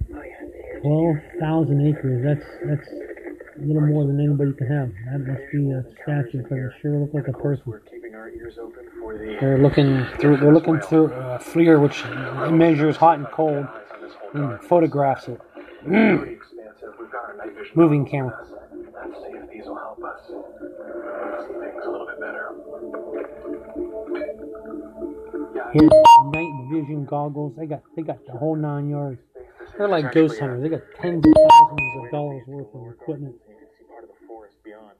Yeah. Twelve thousand acres. That's that's a little more than anybody can have. That must be a statue because it sure looks like a person. We're keeping our ears open for the They're looking through. They're looking through uh, a FLIR, which measures hot and cold, Mm, and photographs it. Pretty mm. expansive. We've got our night vision. Moving camera. Let's see if these will help us see things a little bit better. His night vision goggles. They got they got the whole nine yards. They're like ghost hunters. They got tens of thousands of dollars worth of equipment. See part of the forest beyond.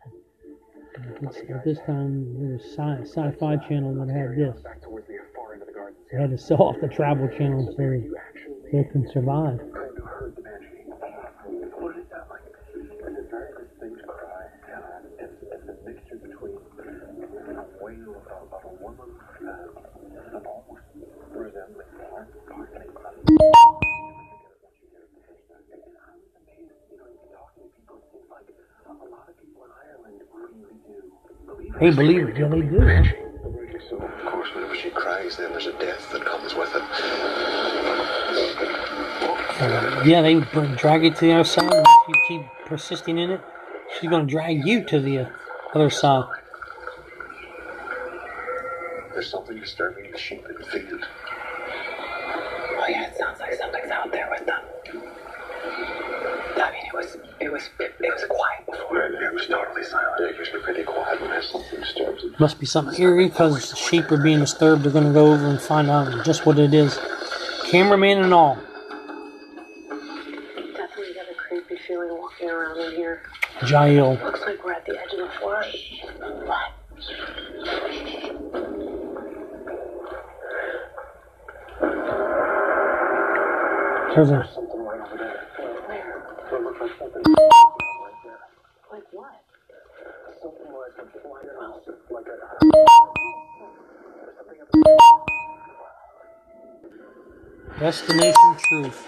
Uh, it's, at this time, there was sci- sci-fi channel that had this. Back towards the far end of the garden. They had to sell off the travel channel so they, they can survive. kind of heard the banshee. What did it sound like? A very distinct cry. It's, it's a mixture between a wail of, of a woman and almost resembling heart barking. They believe it. Yeah, they do. So, of course, whenever she cries, then there's a death that comes with it. Uh, yeah, they br- drag you to the other side. And if you keep persisting in it, she's going to drag you to the uh, other side. There's something disturbing the sheep in the field. Oh yeah, it sounds like something's out there with them. I mean, it was, it was, it, it was quiet before. It was totally silent. It used to be pretty quiet when there's something disturbs it. Must be something eerie because the sheep are being disturbed. They're going to go over and find out just what it is. Cameraman and all. Definitely got a creepy feeling walking around in here. Jael. Looks like we're at the edge of the forest. There's a, Something right over there. Where? It looks like something right there. Like what? Something like a flying house. Like a. Destination Truth.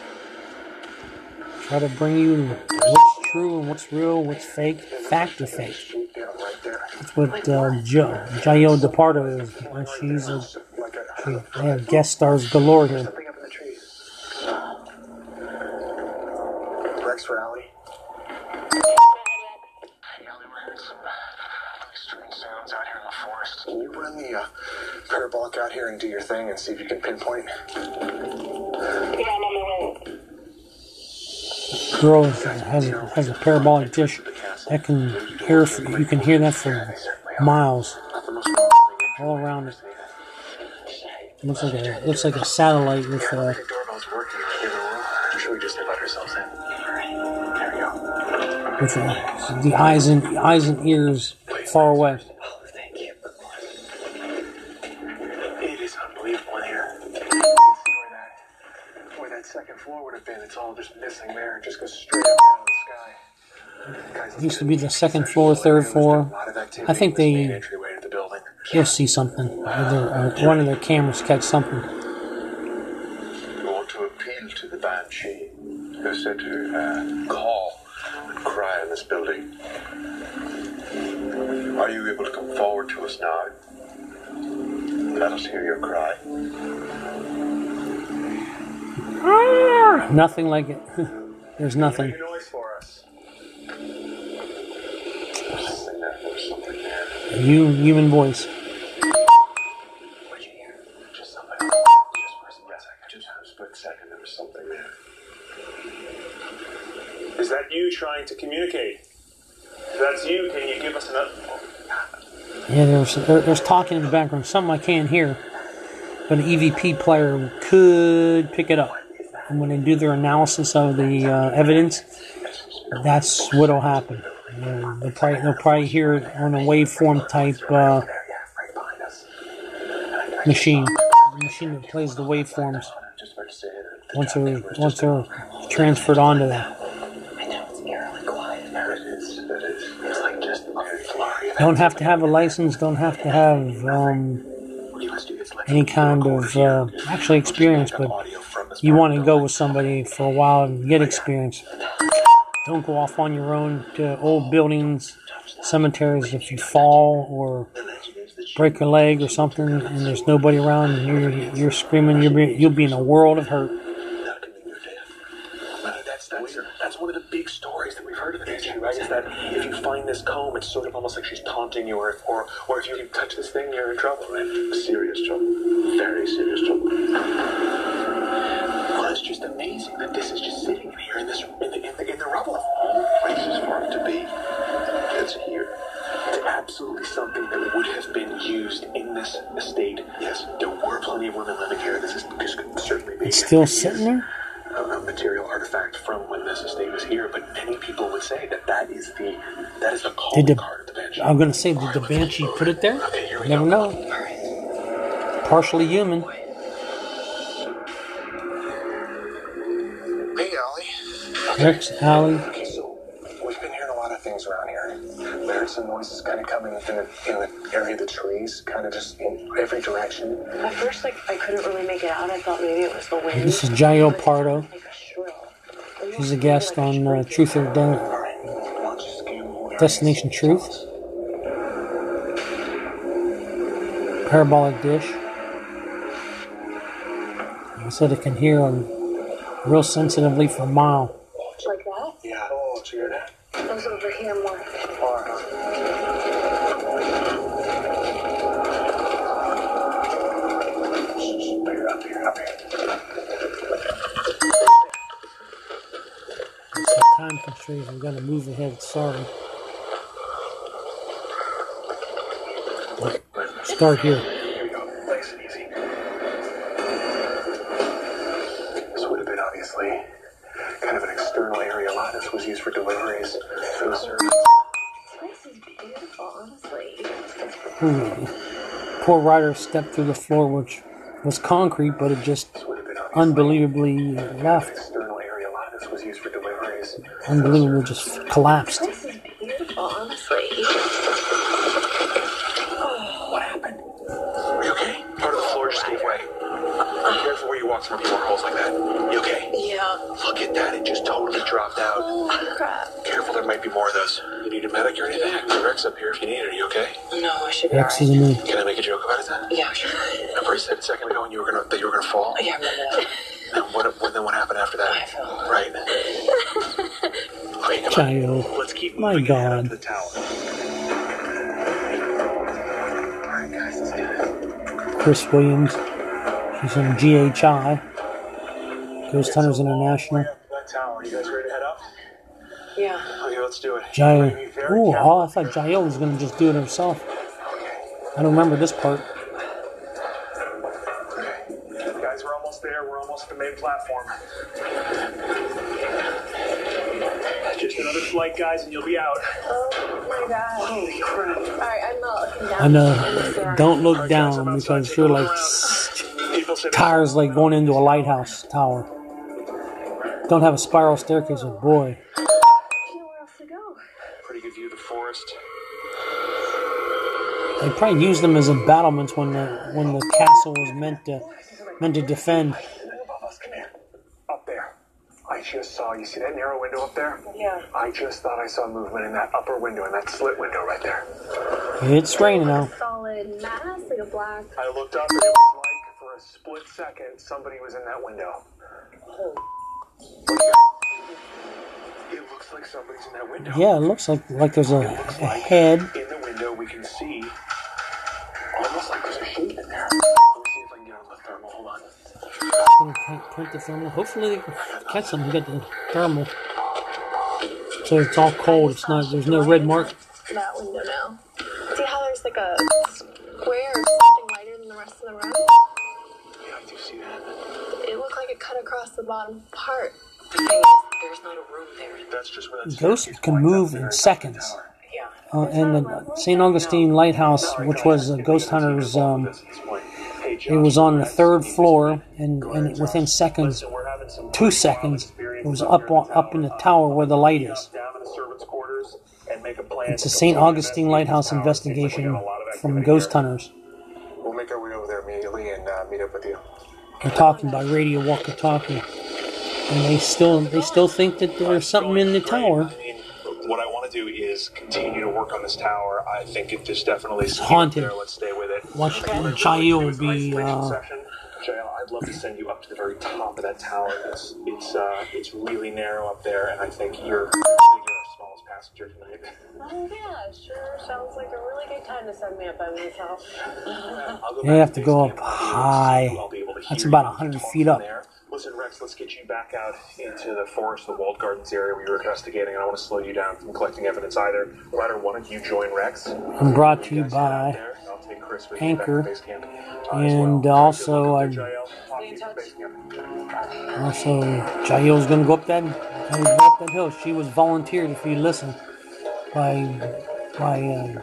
Try to bring you to what's true and what's real, what's fake, fact or fake. That's what uh, jo- Jael DePardo is. She's a. she, they have guest stars galore here. Girl has a, has a parabolic dish that can hear. You can hear that for miles all around it. Looks like a looks like a satellite with uh, a go. with uh, the eyes and the eyes and ears far away. Used to be the second floor, third floor. I think they- Main entryway to the building. You'll see something. Or their, uh, one of their cameras catch something. We want to appeal to the banshee who said to uh, call and cry in this building. Are you able to come forward to us now? Let us hear your cry. Nothing like it. <laughs> There's nothing. Make a noise for us. Something there. There's something there. You human voice. What'd you hear? Just something. Just for a split second. Just for a split second, there was something there. Is that you trying to communicate? If that's you, can you give us an up? Yeah, there's there, there's talking in the background. Something I can't hear, but an EVP player could pick it up. And when they do their analysis of the uh, evidence, that's what'll happen. They'll, probably, they'll probably hear it on a waveform type uh, machine. Machine that plays the waveforms once they're once they're transferred onto that. Don't have to have a license. Don't have to have um, any kind of uh, actually experience, but you want to go with somebody for a while and get experience. Don't go off on your own to old buildings, cemeteries. If you fall or break a leg or something, and there's nobody around, and you're you're screaming, you'll be you'll be in a world of hurt. That could mean your death. I mean, that's, that's, that's one of the big stories that we've heard of the banshee, right? Is that if you find this comb, it's sort of almost like she's taunting you, or, or, or if you touch this thing, you're in trouble, right? Serious trouble. Very serious trouble. Well, it's just amazing that this is just sitting in here in this in the, in the, in the rubble. Places for it to be. It's here. It's absolutely something that would have been used in this estate. Yes, there were plenty of women living here. This is this could certainly be. It's still sitting there. a, a material artifact from when this estate was here, but many people would say that that is the that is the Did the, card of the banshee. I'm gonna say, did the banshee put it there? Okay, here we Never go. know. Partially human. Rex Alley. Okay, so we've been hearing a lot of things around here. We heard some noises kind of coming in the, in the area of the trees, kind of just in every direction. At first, like, I couldn't really make it out. I thought maybe it was the wind. This is Jael Pardo. Like a. She's a guest on uh, Truth or Dare. All right, why don't you scan the whole area? Destination Truth. Parabolic dish. I said it can hear on real sensitively for a mile. Like that? Yeah. Oh, did you hear that? I was over here more. Far, huh? Shh, Up here, up here, up here. It's a time constraint. I'm gonna move ahead. Sorry. Start here. Hmm. Poor rider stepped through the floor, which was concrete, but it just This would have been obviously unbelievably left. external area. A might be more of those. You need a medic or anything? Rex up here if you need it. Are you okay? No, I should be X is a alright. me. Can I make a joke about it then? Yeah, sure. Remember I said a second ago when you were gonna that you were gonna fall? Yeah, I remember that. And what, what then what happened after that? I fell. Right. <laughs> Okay, come on. Child. Let's keep My moving ahead up God. to the tower. Alright guys, let's do this. Chris Williams. He's from GHI. Ghost Hunters International. That tower. You guys ready to head up? Yeah. Okay, let's do it. Jael. Be very Oh, I thought Jael was going to just do it herself. I don't remember this part. Okay. Guys, we're almost there. We're almost at the main platform. Just another flight, guys, and you'll be out. Oh my god. Holy crap. Alright, I'm not looking down. And uh, don't look down because you're like tires like going into a lighthouse tower. Don't have a spiral staircase, oh boy. Nowhere else to go. Pretty good view of the forest. They probably used them as embattlements when the when the castle was meant to meant to defend. Above us, come here. Up there. I just saw, you see that narrow window up there? Yeah. I just thought I saw movement in that upper window, in that slit window right there. It's raining now. Solid mass, like a black. I looked up and it was like, for a split second, somebody was in that window. Oh. It looks like somebody's in that window. Yeah, it looks like like there's a, a like head. in the window we can see almost like a in there. Let me see if I can get on the thermal. Hold on. Print- print. Hopefully they can catch them. We got the thermal. So it's all cold. It's not. There's no red mark. That window now. See how there's like a square or something lighter than the rest of the room? Yeah, I do see that. It looked like it cut across the bottom part. The thing is, there's not a room there. That's just where that Ghosts can move in seconds. tower. Yeah. Uh, and the St. Augustine Lighthouse, which was a Ghost Hunters, um, it was on the third floor, and, and within seconds, two seconds, it was up up in the tower where the light is. It's a St. Augustine Lighthouse investigation from Ghost Hunters. We'll make our way over there immediately and uh, meet up with you. They're talking by radio walkie-talkie, and they still they still think that there's something in the tower. What I want to do is continue to work on this tower. I think it just definitely It's haunted. There. Let's stay with it. Watch What Jael I'd will like to do is be, uh, session. Jael, I'd love to send you up to the very top of that tower. It's it's uh, it's really narrow up there, and I think you're, you're our smallest passenger tonight. Oh yeah, sure. Sounds like a really good time to send me up by myself. I'll go You back have to to go up high. so I'll be able to That's about 100 feet up. there. Listen, Rex, let's get you back out into the forest, the walled gardens area where you're investigating. I don't want to slow you down from collecting evidence either. Ryder, why don't you join Rex? I'm brought to you guys by there, and I'll take Chris with you back to Anchor, camp, uh, and well. also Good luck I- out there, Jael. Talk to you from base camp. Also, Jael's gonna go up that, go up that hill. She was volunteered, if you listen, by by uh,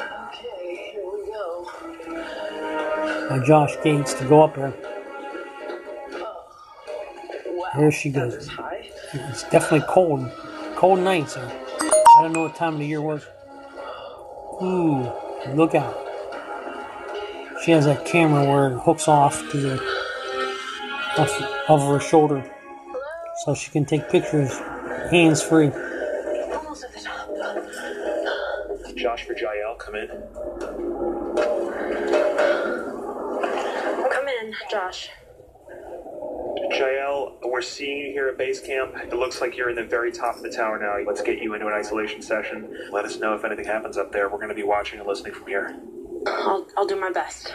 Okay, here we go. by Josh Gates to go up there. Wow. There she goes. It's definitely cold, cold nights. Here. I don't know what time of the year it was. Ooh, look out! She has that camera where it hooks off to the off of her shoulder, so she can take pictures hands free. Almost at the top. Josh for Jael, come in. Come in, Josh. Jael, we're seeing you here at base camp. It looks like you're in the very top of the tower now. Let's get you into an isolation session. Let us know if anything happens up there. We're going to be watching and listening from here. I'll, I'll do my best.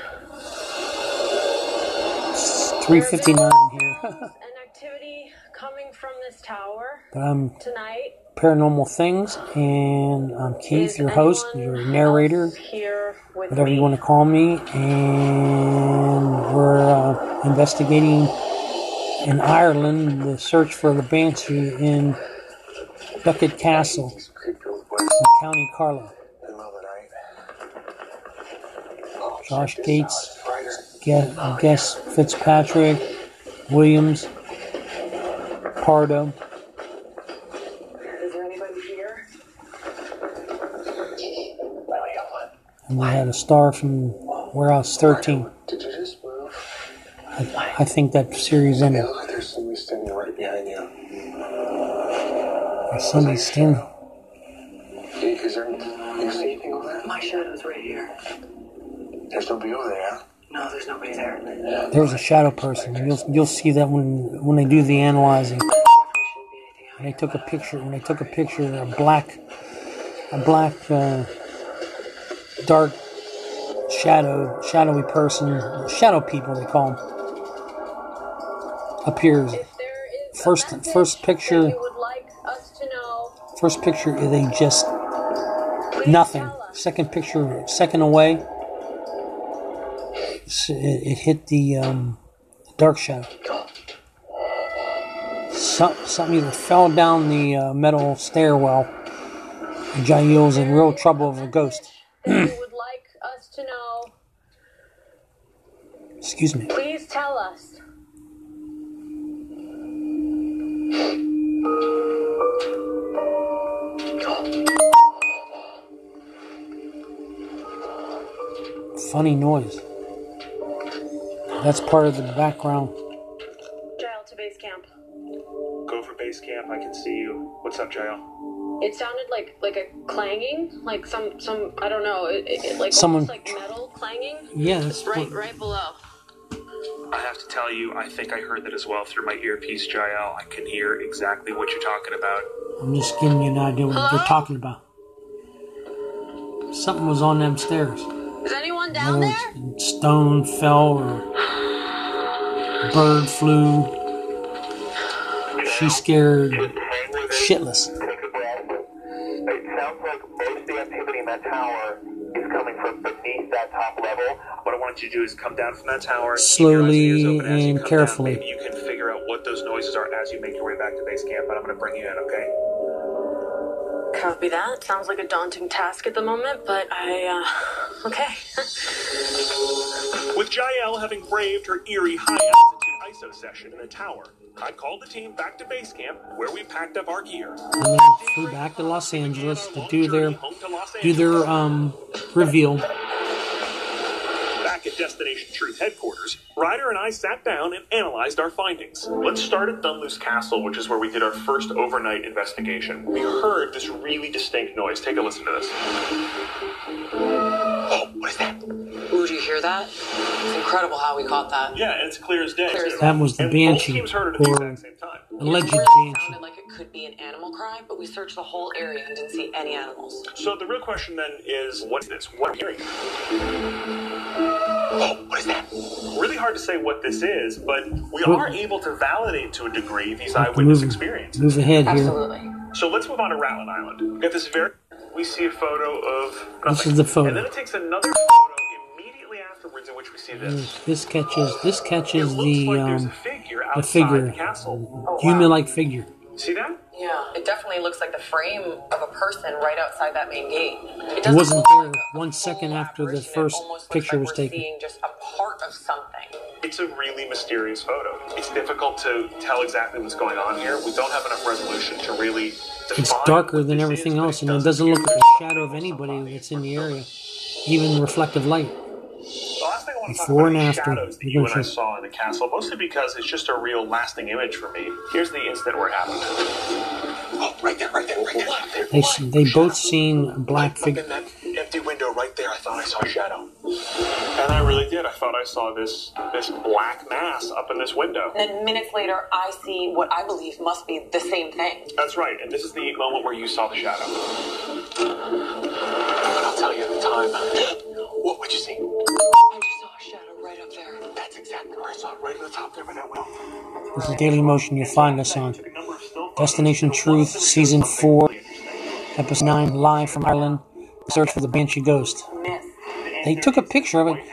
3:59 here, An activity coming from this tower but I'm tonight. paranormal things, and I'm Keith, Is your host, your narrator, Here with whatever me. you want to call me, and we're uh, investigating in Ireland the search for the Banshee in Duckett Castle, in County Carlow. Josh Gates, Guess, Guess Fitzpatrick, Williams, Pardo. Is there anybody here? And we had a star from Warehouse 13. Did you just move? I, I think that series ended. Look like there's somebody standing right behind you. Somebody's standing. Is there, you see anything over there? My shadow's right here. There's nobody over there. No, there's nobody there. There's a shadow person. You'll you'll see that when when they do the analyzing. Definitely shouldn't be anything When they took a picture, when they took a picture, a black, a black, uh, dark shadow, shadowy person, shadow people they call them, appears. If there is a First- first picture- that you would like us to know, First picture, they just nothing. Second picture, second away, it, it hit the um, dark shadow. Some, something either fell down the uh, metal stairwell. And in real trouble of a ghost. Would like us to know, <clears throat> Excuse me. please tell us. Funny noise. That's part of the background. Jael to base camp. Go for base camp. I can see you. What's up, Jael? It sounded like like a clanging, like some some I don't know, it, it, it- like Someone- like metal clanging. Yeah, that's Right, what- right below. I have to tell you, I think I heard that as well through my earpiece, Jael. I can hear exactly what you're talking about. I'm just giving you an idea what you're talking about. Something was on them stairs. Is anyone down Whether there? stone fell or bird flew. She's scared shitless. Take a breath. It sounds like most of the activity in that tower is coming from beneath that top level. What I want you to do is come down from that tower. Slowly and open and carefully. Down. Maybe you can figure out what those noises are as you make your way back to base camp, but I'm going to bring you in, okay? Copy that. Sounds like a daunting task at the moment, but I uh okay. With Jael having braved her eerie high altitude ISO session in the tower, I called the team back to base camp where we packed up our gear. And then flew back to Los Angeles to do their to do their um reveal. Back at Destination Truth headquarters, Ryder and I sat down and analyzed our findings. Let's start at Dunluce Castle, which is where we did our first overnight investigation. We heard this really distinct noise. Take a listen to this. Oh, what is that? Ooh, do you hear that? It's incredible how we caught that. Yeah, it's clear as day. Clear as too. That was the and Banshee, Both teams heard it at the or- exact same time. Alleged it banshee. sounded like it could be an animal cry, but we searched the whole area and didn't see any animals. So the real question then is, what's this? What are we hearing? Oh, what is that? Really hard to say what this is, but we Well- are able to validate to a degree these Have eyewitness move, experiences. move ahead here. Absolutely. So let's move on to Rathlin Island. We got this very. We see a photo of nothing. This is the photo. And then it takes another photo immediately after in which we see this. This catches this catches It looks the like there's a um, figure the outside figure, the castle. human-like figure. See that? Yeah, it definitely looks like the frame of a person right outside that main gate. It It doesn't wasn't there like one second after the first almost looks picture like was we're taken. Seeing just a part of something. It's a really mysterious photo. It's difficult to tell exactly what's going on here. We don't have enough resolution to really. It's darker than everything is, but else, and it does doesn't look like a shadow of anybody that's in the area, even reflective light. The last thing I want to talk Before about and is after. shadows that You're you gonna and I saw in the castle, mostly because it's just a real lasting image for me. Here's the instant where it happened. Oh, right there, right there, right there. Right there. They they both seen a black Up figure. in that empty window right there, I thought I saw a shadow. And I really did. I thought I saw this this black mass up in this window. And then minutes later, I see what I believe must be the same thing. That's right, and this is the moment where you saw the shadow. I'll tell you the time. What would you see? I just saw a shadow right up there. That's exactly where I saw it, right at the top there by that window. This is Dailymotion. You'll find us on Destination Truth, Season 4, Episode 9, live from Ireland. Search for the Banshee Ghost. Myth. They took a picture of it.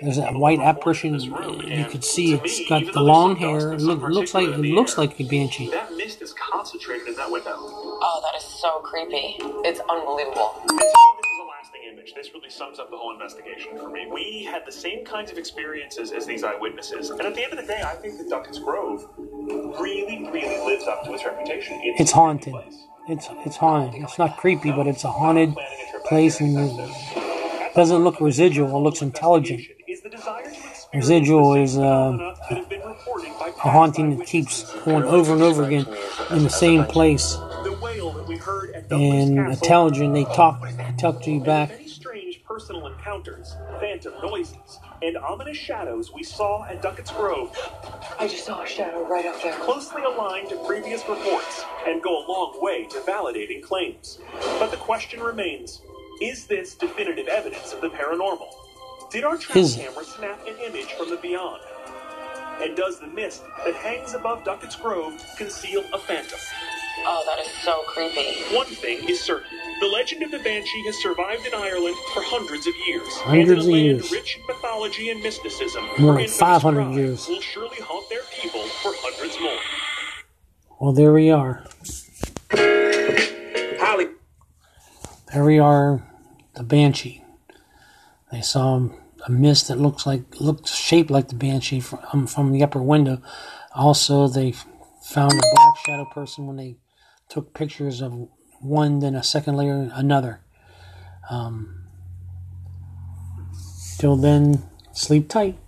There's a white apparition. Uh, you could see it's got the long hair. It look, looks like it looks like a banshee. That mist is concentrated in that window. Oh, that is so creepy. It's unbelievable. And to me, this is a lasting image. This really sums up the whole investigation for me. We had the same kinds of experiences as these eyewitnesses, and at the end of the day, I think that Duckett's Grove really, really lives up to its reputation. It's, It's haunted. It's it's haunted. It's not creepy, but it's a haunted place, and it doesn't look residual. It looks intelligent. Is the desire to experience Residual is uh, phenomena that have been reported by a haunting that keeps going over and over again in the same place. The wail that we heard at Dunluce And intelligent, they talk talk to you back. many strange personal encounters, phantom noises, and ominous shadows we saw at Duckett's Grove I just saw a shadow right up there. closely aligned to previous reports and go a long way to validating claims. But the question remains is this definitive evidence of the paranormal? Did our track Is hmm. camera snap an image from the beyond? And does the mist that hangs above Duckett's Grove conceal a phantom? Oh, that is so creepy. One thing is certain. The legend of the Banshee has survived in Ireland for hundreds of years. Hundreds and in of years. rich in mythology and mysticism, More her like infamous 500 cries years. will surely haunt their people for hundreds more. Well, there we are. Holly. There we are, the banshee. They saw a mist that looks like looked shaped like the banshee from um, from the upper window. Also, they found a black shadow person when they took pictures of one, then a second later another. Um, till then, sleep tight.